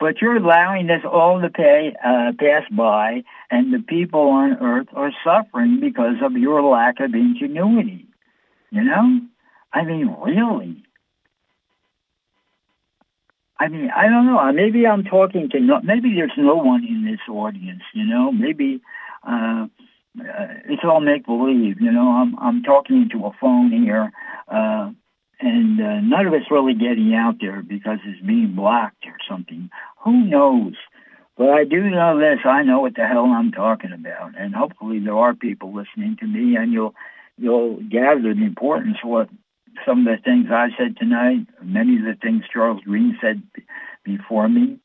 but you're allowing this all to pay, uh, pass by and the people on earth are suffering because of your lack of ingenuity you know i mean really I mean, I don't know. Maybe I'm talking to no. Maybe there's no one in this audience. You know, maybe uh, uh, it's all make believe. You know, I'm I'm talking to a phone here, uh, and uh, none of it's really getting out there because it's being blocked or something. Who knows? But I do know this. I know what the hell I'm talking about, and hopefully there are people listening to me, and you'll you'll gather the importance of what some of the things I said tonight, many of the things Charles Green said before me.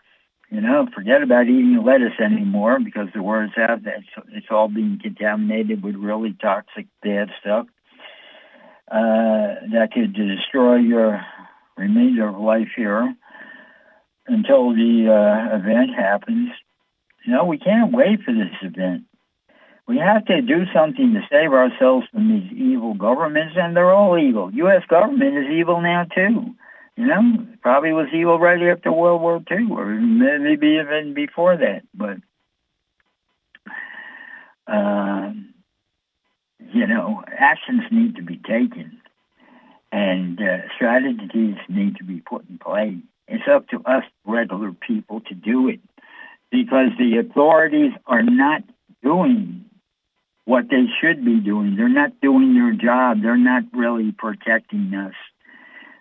You know, forget about eating lettuce anymore because the words have that it's all being contaminated with really toxic bad stuff uh, that could destroy your remainder of life here until the uh, event happens. You know, we can't wait for this event. We have to do something to save ourselves from these evil governments, and they're all evil. U.S. government is evil now, too. You know, probably was evil right after World War II, or maybe even before that. But, uh, you know, actions need to be taken, and uh, strategies need to be put in play. It's up to us regular people to do it because the authorities are not doing what they should be doing. They're not doing their job. They're not really protecting us.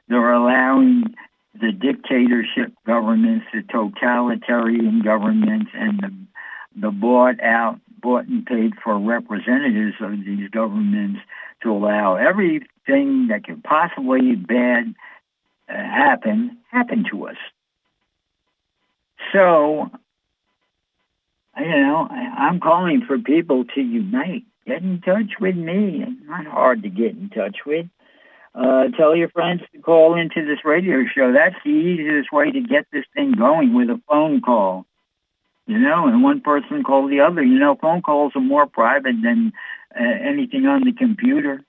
They're allowing the dictatorship governments, the totalitarian governments, and the, the bought out, bought and paid for representatives of these governments to allow everything that could possibly bad uh, happen, happen to us. So you know, I, I'm calling for people to unite. Get in touch with me. It's not hard to get in touch with. Uh, tell your friends to call into this radio show. That's the easiest way to get this thing going with a phone call. You know, and one person call the other. You know, phone calls are more private than uh, anything on the computer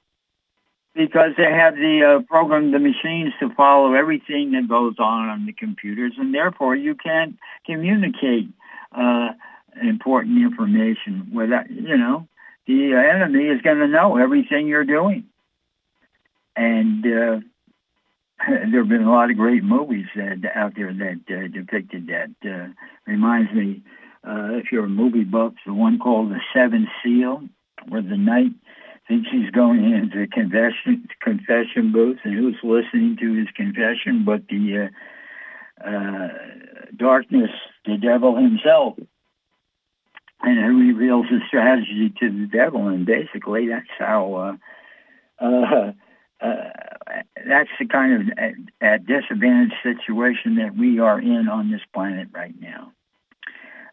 because they have the uh, program, the machines to follow everything that goes on on the computers, and therefore you can't communicate. Uh, important information without, you know, the enemy is going to know everything you're doing. And uh, there have been a lot of great movies out there that uh, depicted that. Uh, reminds me, uh, if you're a movie buff, the one called The Seventh Seal, where the knight thinks he's going into the confession confession booth, and who's listening to his confession but the uh, uh, darkness, the devil himself and it reveals his strategy to the devil. And basically, that's how. Uh, uh, uh, that's the kind of a, a disadvantaged situation that we are in on this planet right now.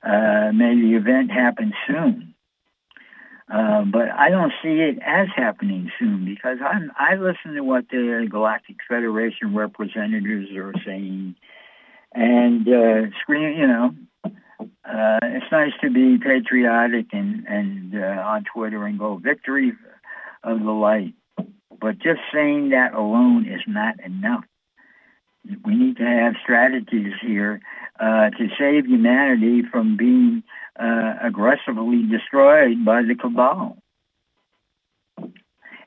Uh, may the event happen soon. Uh, but I don't see it as happening soon because I'm, I listen to what the Galactic Federation representatives are saying and uh, scream, you know, uh, it's nice to be patriotic and, and uh, on Twitter and go victory of the light. But just saying that alone is not enough. We need to have strategies here uh, to save humanity from being uh, uh, aggressively destroyed by the cabal.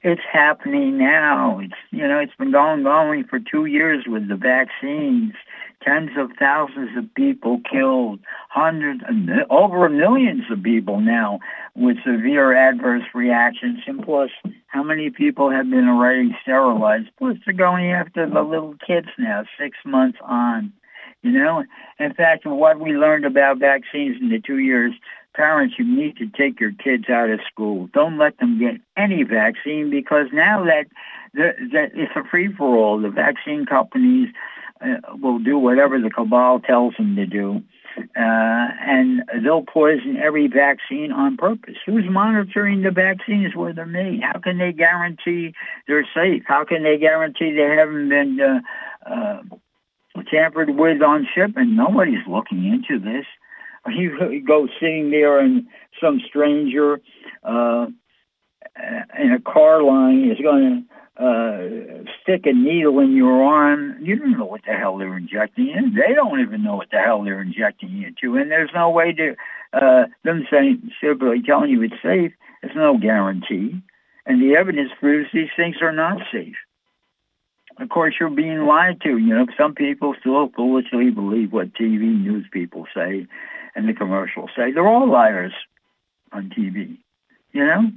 It's happening now. It's you know it's been going on for two years with the vaccines. Tens of thousands of people killed, hundreds, over millions of people now with severe adverse reactions. And plus, how many people have been already sterilized? Plus, they're going after the little kids now, six months on. You know, in fact, what we learned about vaccines in the two years, parents, you need to take your kids out of school. Don't let them get any vaccine because now that, that, it's a free-for-all. The vaccine companies uh, will do whatever the cabal tells them to do. Uh, and they'll poison every vaccine on purpose. Who's monitoring the vaccines where they're made? How can they guarantee they're safe? How can they guarantee they haven't been uh, uh, tampered with on shipment. Nobody's looking into this. You go sitting there and some stranger uh, in a car line is going to uh, stick a needle in your arm. You don't know what the hell they're injecting in. They don't even know what the hell they're injecting you into. And there's no way to, uh, them saying, simply telling you it's safe, there's no guarantee. And the evidence proves these things are not safe of course, you're being lied to. You know, some people still foolishly believe what TV news people say and the commercials say. They're all liars on TV. You know,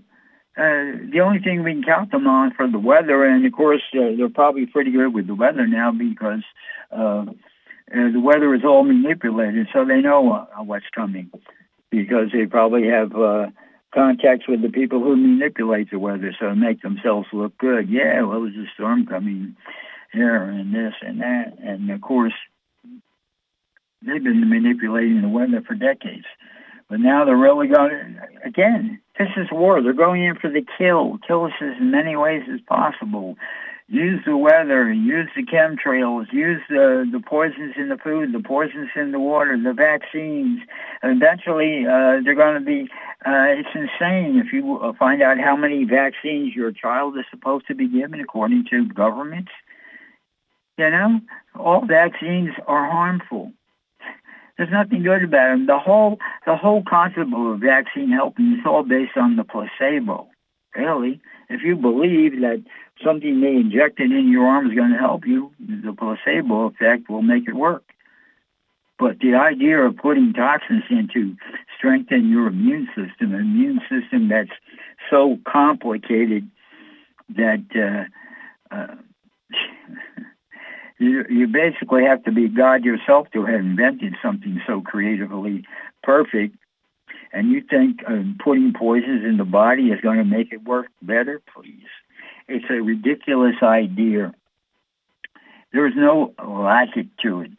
uh, the only thing we can count them on for the weather, and of course, uh, they're probably pretty good with the weather now because uh, uh, the weather is all manipulated, so they know uh, what's coming because they probably have. Uh, contacts with the people who manipulate the weather so make themselves look good. Yeah, well, there's a storm coming here and this and that. And of course, they've been manipulating the weather for decades. But now they're really going, again, this is war. They're going in for the kill. Kill us as many ways as possible use the weather, use the chemtrails, use the, the poisons in the food, the poisons in the water, the vaccines. Eventually, uh, they're going to be, uh, it's insane if you uh, find out how many vaccines your child is supposed to be given according to governments. You know, all vaccines are harmful. There's nothing good about them. The whole, the whole concept of a vaccine helping is all based on the placebo. Really, if you believe that something they injected in your arm is going to help you, the placebo effect will make it work. But the idea of putting toxins in to strengthen your immune system, an immune system that's so complicated that uh, uh, you, you basically have to be God yourself to have invented something so creatively perfect. And you think uh, putting poisons in the body is going to make it work better? Please. It's a ridiculous idea. There's no logic to it.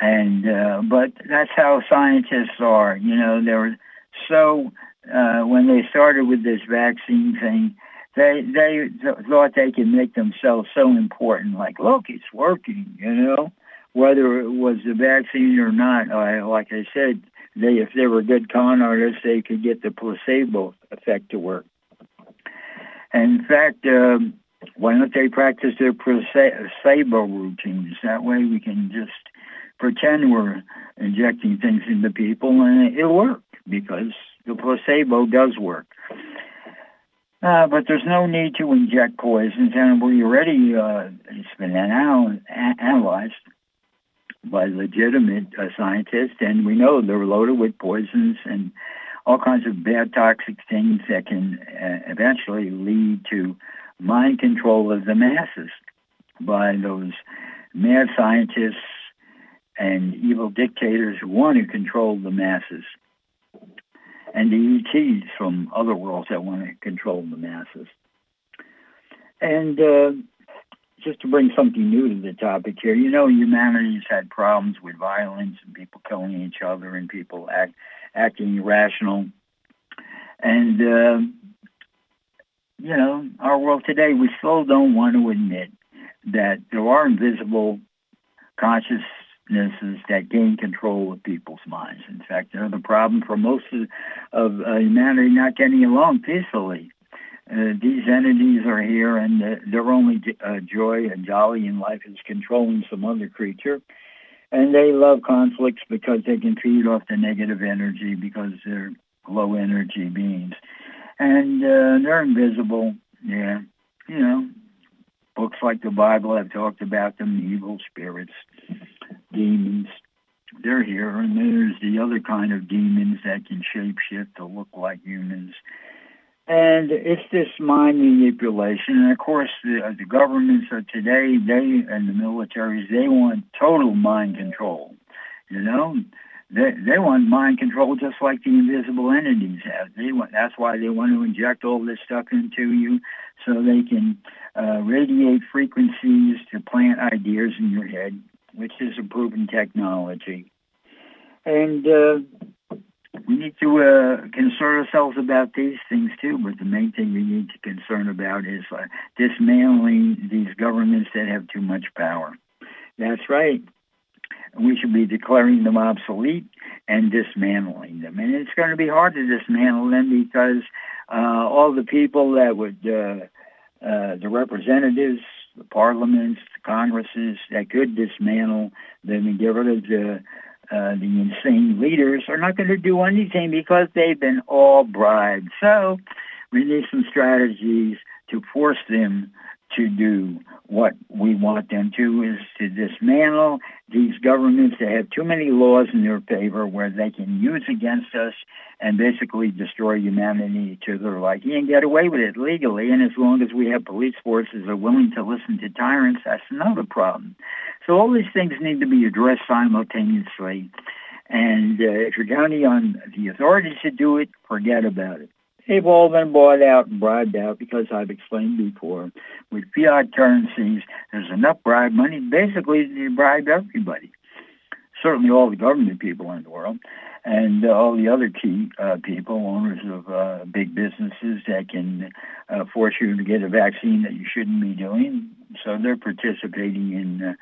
And, uh, but that's how scientists are. You know, they're so, uh, when they started with this vaccine thing, they, they th- thought they could make themselves so important. Like, look, it's working, you know, whether it was the vaccine or not. I, like I said, they, if they were good con artists, they could get the placebo effect to work. And in fact, um, why don't they practice their placebo routines? That way we can just pretend we're injecting things into people and it'll work because the placebo does work. Uh, but there's no need to inject poisons, and we already, uh, it's been anal- analyzed by legitimate uh, scientists, and we know they're loaded with poisons and all kinds of bad toxic things that can uh, eventually lead to mind control of the masses by those mad scientists and evil dictators who want to control the masses and the ETs from other worlds that want to control the masses. And uh, just to bring something new to the topic here, you know, humanity's had problems with violence and people killing each other and people act acting irrational. And, uh, you know, our world today, we still don't want to admit that there are invisible consciousnesses that gain control of people's minds. In fact, they're the problem for most of, of uh, humanity not getting along peacefully. Uh, these entities are here, and uh, their only uh, joy and jolly in life is controlling some other creature And they love conflicts because they can feed off the negative energy because they're low energy beings. And uh, they're invisible, yeah. You know, books like the Bible have talked about them, evil spirits, demons. They're here. And there's the other kind of demons that can shapeshift to look like humans. And it's this mind manipulation. And of course, the, the governments of today, they and the militaries, they want total mind control. You know, they they want mind control just like the invisible entities have. They want that's why they want to inject all this stuff into you, so they can uh, radiate frequencies to plant ideas in your head, which is a proven technology. And uh, we need to uh, concern ourselves about these things too, but the main thing we need to concern about is uh, dismantling these governments that have too much power. That's right. We should be declaring them obsolete and dismantling them. And it's going to be hard to dismantle them because uh, all the people that would, uh, uh, the representatives, the parliaments, the congresses that could dismantle them and get rid of the uh, the insane leaders are not going to do anything because they've been all bribed. So we need some strategies to force them to do what we want them to is to dismantle these governments that have too many laws in their favor where they can use against us and basically destroy humanity to their liking and get away with it legally. And as long as we have police forces that are willing to listen to tyrants, that's another problem. So all these things need to be addressed simultaneously. And uh, if you're counting on the authorities to do it, forget about it. They've all been bought out and bribed out because I've explained before. With fiat currencies, there's enough bribe money basically to bribe everybody. Certainly all the government people in the world and uh, all the other key uh, people, owners of uh, big businesses that can uh, force you to get a vaccine that you shouldn't be doing. So they're participating in uh,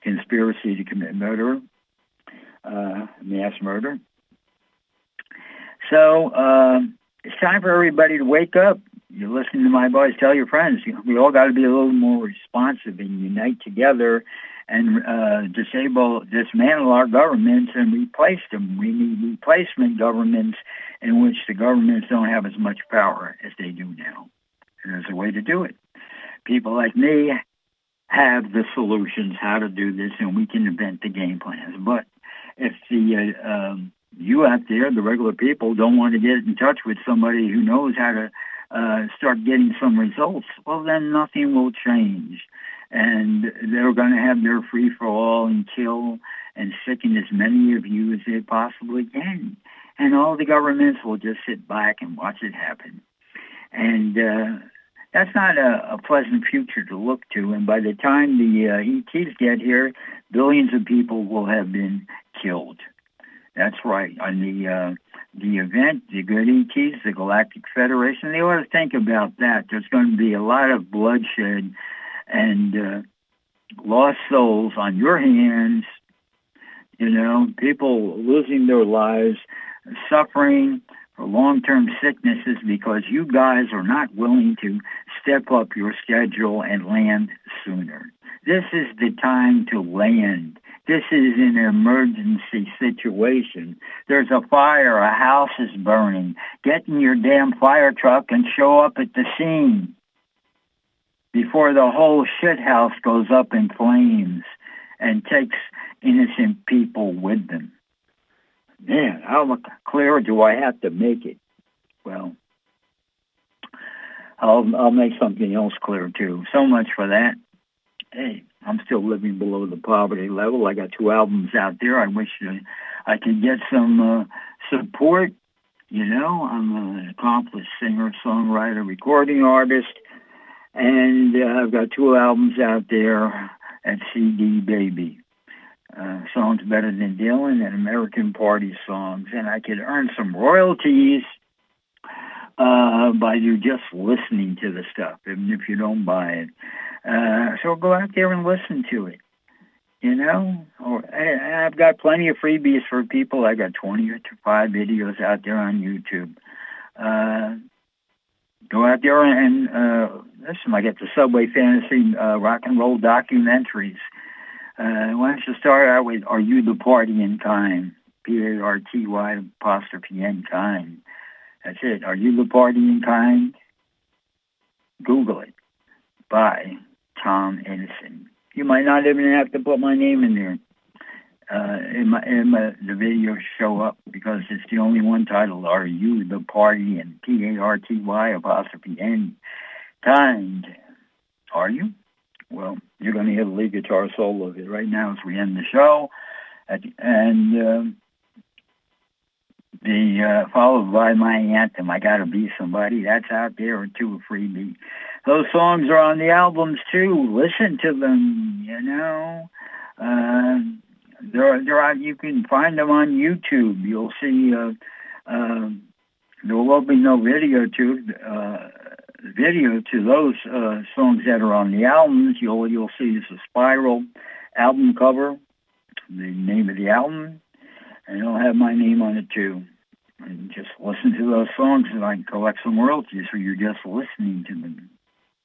conspiracy to commit murder, mass murder. So uh, it's time for everybody to wake up. You're listening to my voice. Tell your friends. We all got to be a little more responsive and unite together and uh, disable, dismantle our governments and replace them. We need replacement governments in which the governments don't have as much power as they do now. And there's a way to do it. People like me have the solutions how to do this, and we can invent the game plans. But if the uh, um, you out there, the regular people, don't want to get in touch with somebody who knows how to uh, start getting some results, well, then nothing will change. And they're going to have their free-for-all and kill and sicken as many of you as they possibly can. And all the governments will just sit back and watch it happen. And uh, that's not a, a pleasant future to look to. And by the time the uh, ETs get here, billions of people will have been killed. That's right. On the uh, the event, the good ETs, the Galactic Federation, they ought to think about that. There's going to be a lot of bloodshed and uh, lost souls on your hands. You know, people losing their lives, suffering for long-term sicknesses because you guys are not willing to step up your schedule and land sooner. This is the time to land. This is an emergency situation. There's a fire, a house is burning. Get in your damn fire truck and show up at the scene before the whole shit house goes up in flames and takes innocent people with them. Man, how clear do I have to make it? Well, I'll I'll make something else clear too. So much for that. Hey, I'm still living below the poverty level. I got two albums out there. I wish uh, I could get some uh, support. You know, I'm an accomplished singer, songwriter, recording artist, and uh, I've got two albums out there at CD Baby. Uh, songs better than Dylan and American Party songs, and I could earn some royalties uh, by you just listening to the stuff, even if you don't buy it. Uh, so go out there and listen to it. You know, or I, I've got plenty of freebies for people. I got 20 or five videos out there on YouTube. Uh, go out there and uh, listen. I get the Subway Fantasy uh, rock and roll documentaries. Uh, why don't you start out with, are you the partying kind? P-A-R-T-Y apostrophe N kind. That's it. Are you the partying kind? Google it. By Tom Edison. You might not even have to put my name in there. Uh, in my, in my, the video show up because it's the only one titled Are You the Partyin' P-A-R-T-Y apostrophe N kind. Are you? Well, you're going to hear the lead guitar solo of it right now as we end the show. and the uh, followed by my anthem, I Gotta Be Somebody. That's out there, a freebie. Those songs are on the albums too. Listen to them, you know. Uh, they're, they're out, you can find them on YouTube. You'll see, uh, uh, there will be no video to, uh, video to those, uh, songs that are on the albums. You'll, you'll see it's a spiral album cover, the name of the album, and it'll have my name on it too. And just listen to those songs and I can collect some royalties for you just listening to them.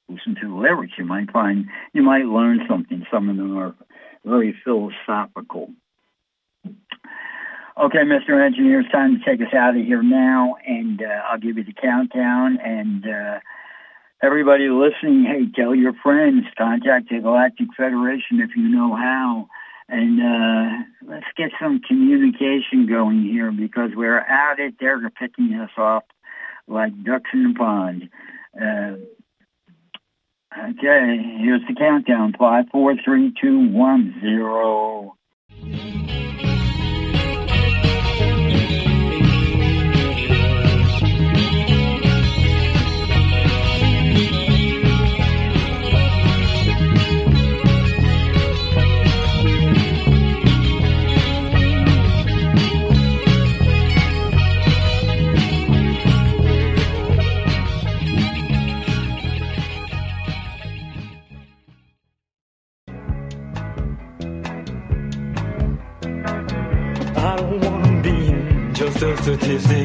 Listen to the lyrics. You might find, you might learn something. Some of them are very philosophical. Okay, Mr. Engineer, it's time to take us out of here now, and uh, I'll give you the countdown. And uh, everybody listening, hey, tell your friends, contact the Galactic Federation if you know how, and uh, let's get some communication going here because we're out it. They're picking us off like ducks in a pond. Uh, Okay, here's the countdown. Five, four, three, two, one, zero. A